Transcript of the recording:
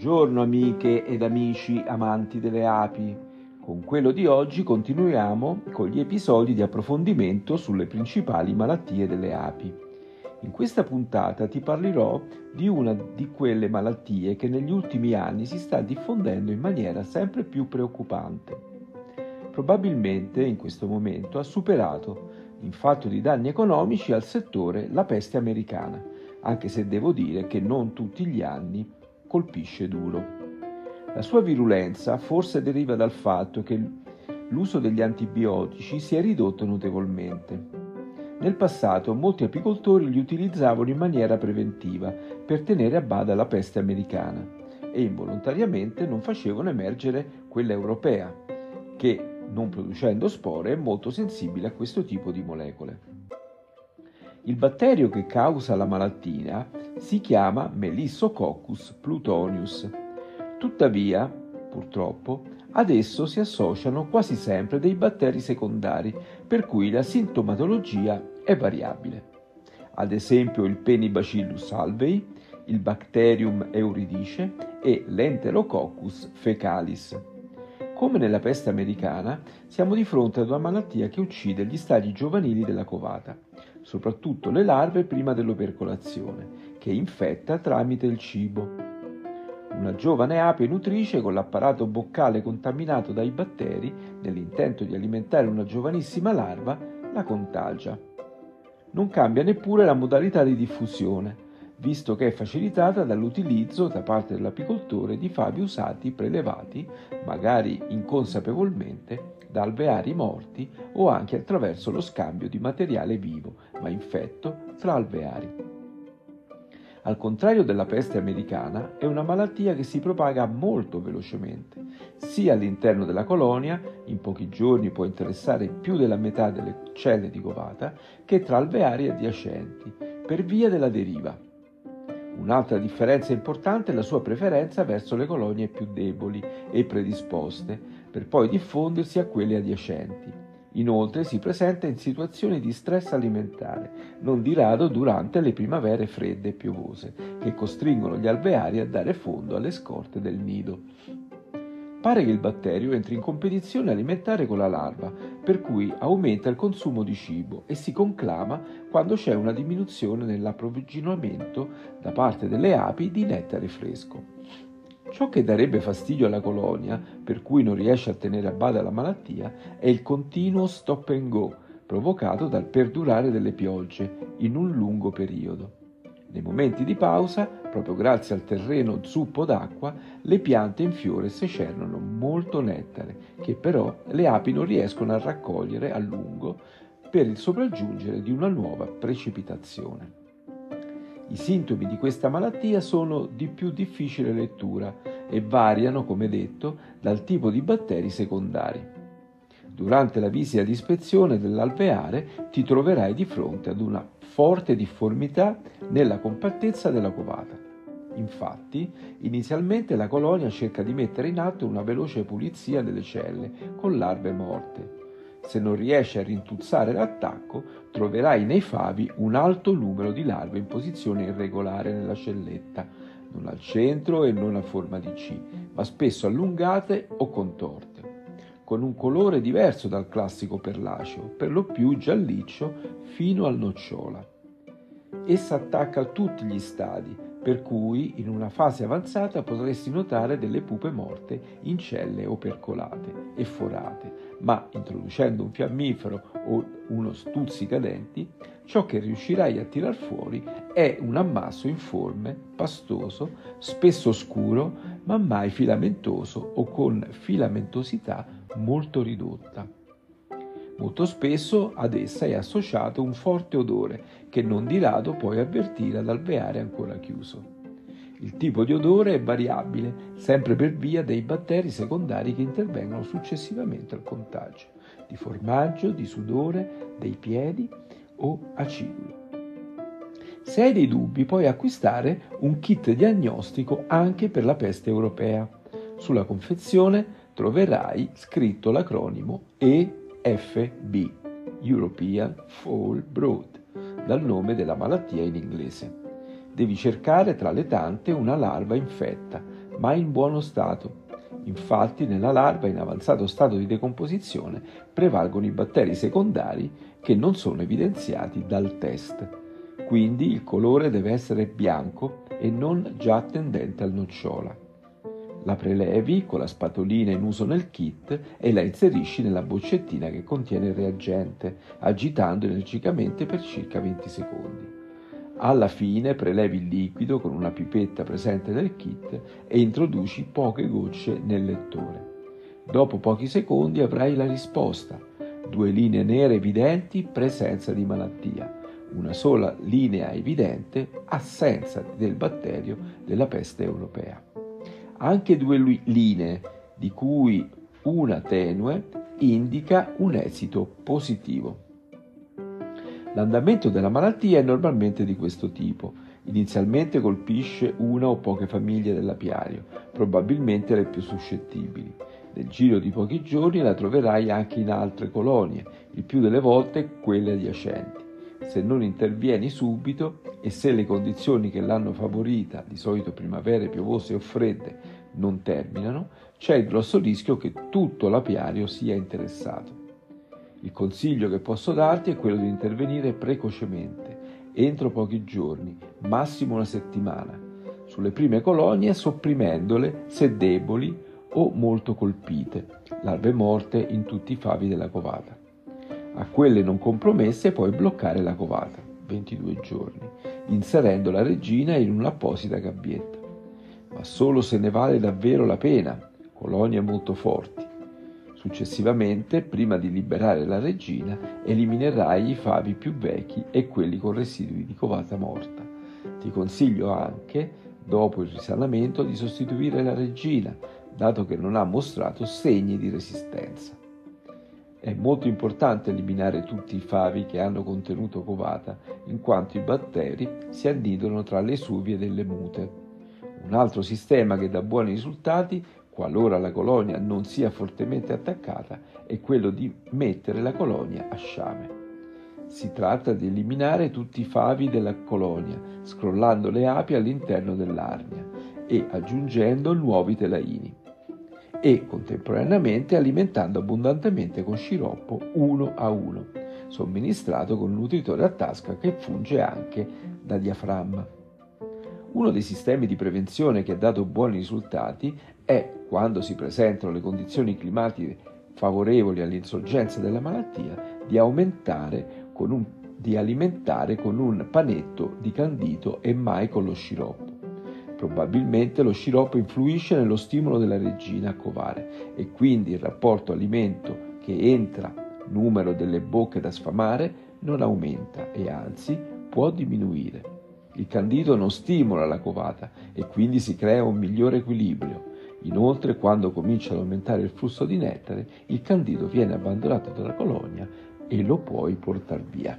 Buongiorno amiche ed amici amanti delle api. Con quello di oggi continuiamo con gli episodi di approfondimento sulle principali malattie delle api. In questa puntata ti parlerò di una di quelle malattie che negli ultimi anni si sta diffondendo in maniera sempre più preoccupante. Probabilmente in questo momento ha superato in fatto di danni economici al settore la peste americana, anche se devo dire che non tutti gli anni colpisce duro. La sua virulenza forse deriva dal fatto che l'uso degli antibiotici si è ridotto notevolmente. Nel passato molti apicoltori li utilizzavano in maniera preventiva per tenere a bada la peste americana e involontariamente non facevano emergere quella europea, che, non producendo spore, è molto sensibile a questo tipo di molecole. Il batterio che causa la malattia si chiama Melissococcus plutonius. Tuttavia, purtroppo, ad esso si associano quasi sempre dei batteri secondari, per cui la sintomatologia è variabile. Ad esempio il Penibacillus alvei, il Bacterium euridice e l'Enterococcus fecalis. Come nella peste americana, siamo di fronte ad una malattia che uccide gli stadi giovanili della covata soprattutto le larve prima dell'opercolazione, che infetta tramite il cibo. Una giovane ape nutrice con l'apparato boccale contaminato dai batteri, nell'intento di alimentare una giovanissima larva, la contagia. Non cambia neppure la modalità di diffusione, visto che è facilitata dall'utilizzo da parte dell'apicoltore di favi usati prelevati, magari inconsapevolmente, da alveari morti o anche attraverso lo scambio di materiale vivo ma infetto tra alveari. Al contrario della peste americana, è una malattia che si propaga molto velocemente, sia all'interno della colonia, in pochi giorni può interessare più della metà delle celle di covata, che tra alveari adiacenti, per via della deriva. Un'altra differenza importante è la sua preferenza verso le colonie più deboli e predisposte, per poi diffondersi a quelle adiacenti. Inoltre si presenta in situazioni di stress alimentare, non di rado durante le primavere fredde e piovose, che costringono gli alveari a dare fondo alle scorte del nido. Pare che il batterio entri in competizione alimentare con la larva, per cui aumenta il consumo di cibo e si conclama quando c'è una diminuzione nell'approvvigionamento da parte delle api di nettare fresco. Ciò che darebbe fastidio alla colonia, per cui non riesce a tenere a bada la malattia, è il continuo stop and go provocato dal perdurare delle piogge in un lungo periodo. Nei momenti di pausa, proprio grazie al terreno zuppo d'acqua, le piante in fiore secernano molto nettare, che però le api non riescono a raccogliere a lungo per il sopraggiungere di una nuova precipitazione. I sintomi di questa malattia sono di più difficile lettura e variano, come detto, dal tipo di batteri secondari. Durante la visita di ispezione dell'alveare ti troverai di fronte ad una forte difformità nella compattezza della covata. Infatti, inizialmente la colonia cerca di mettere in atto una veloce pulizia delle celle con larve morte. Se non riesci a rintuzzare l'attacco, troverai nei favi un alto numero di larve in posizione irregolare nella celletta, non al centro e non a forma di C, ma spesso allungate o contorte con un colore diverso dal classico perlaceo, per lo più gialliccio fino al nocciola. Essa attacca tutti gli stadi, per cui in una fase avanzata potresti notare delle pupe morte in celle opercolate e forate, ma introducendo un fiammifero o uno stuzzicadenti, ciò che riuscirai a tirar fuori è un ammasso informe, pastoso, spesso scuro, ma mai filamentoso o con filamentosità molto ridotta. Molto spesso ad essa è associato un forte odore che non di rado puoi avvertire ad alveare ancora chiuso. Il tipo di odore è variabile, sempre per via dei batteri secondari che intervengono successivamente al contagio, di formaggio, di sudore, dei piedi o aciduli. Se hai dei dubbi puoi acquistare un kit diagnostico anche per la peste europea. Sulla confezione troverai scritto l'acronimo EFB, European Fall Brood, dal nome della malattia in inglese. Devi cercare tra le tante una larva infetta, ma in buono stato. Infatti nella larva in avanzato stato di decomposizione prevalgono i batteri secondari che non sono evidenziati dal test. Quindi il colore deve essere bianco e non già tendente al nocciola. La prelevi con la spatolina in uso nel kit e la inserisci nella boccettina che contiene il reagente, agitando energicamente per circa 20 secondi. Alla fine prelevi il liquido con una pipetta presente nel kit e introduci poche gocce nel lettore. Dopo pochi secondi avrai la risposta. Due linee nere evidenti, presenza di malattia. Una sola linea evidente, assenza del batterio della peste europea. Anche due linee, di cui una tenue, indica un esito positivo. L'andamento della malattia è normalmente di questo tipo. Inizialmente colpisce una o poche famiglie dell'apiario, probabilmente le più suscettibili. Nel giro di pochi giorni la troverai anche in altre colonie, il più delle volte quelle adiacenti. Se non intervieni subito e se le condizioni che l'hanno favorita, di solito primavere piovose o fredde, non terminano, c'è il grosso rischio che tutto l'apiario sia interessato. Il consiglio che posso darti è quello di intervenire precocemente, entro pochi giorni, massimo una settimana, sulle prime colonie sopprimendole se deboli o molto colpite, larve morte in tutti i favi della covata. A quelle non compromesse puoi bloccare la covata, 22 giorni, inserendo la regina in un'apposita gabbietta. Ma solo se ne vale davvero la pena, colonie molto forti Successivamente, prima di liberare la regina, eliminerai i favi più vecchi e quelli con residui di covata morta. Ti consiglio anche, dopo il risanamento, di sostituire la regina, dato che non ha mostrato segni di resistenza. È molto importante eliminare tutti i favi che hanno contenuto covata, in quanto i batteri si annidano tra le suvie delle mute. Un altro sistema che dà buoni risultati qualora la colonia non sia fortemente attaccata, è quello di mettere la colonia a sciame. Si tratta di eliminare tutti i favi della colonia, scrollando le api all'interno dell'arnia e aggiungendo nuovi telaini e contemporaneamente alimentando abbondantemente con sciroppo uno a uno, somministrato con un nutritore a tasca che funge anche da diaframma. Uno dei sistemi di prevenzione che ha dato buoni risultati è quando si presentano le condizioni climatiche favorevoli all'insorgenza della malattia, di un, di alimentare con un panetto di candito e mai con lo sciroppo. Probabilmente lo sciroppo influisce nello stimolo della regina a covare e quindi il rapporto alimento che entra numero delle bocche da sfamare non aumenta e anzi può diminuire. Il candito non stimola la covata e quindi si crea un migliore equilibrio Inoltre, quando comincia ad aumentare il flusso di nettare, il candido viene abbandonato dalla colonia e lo puoi portare via.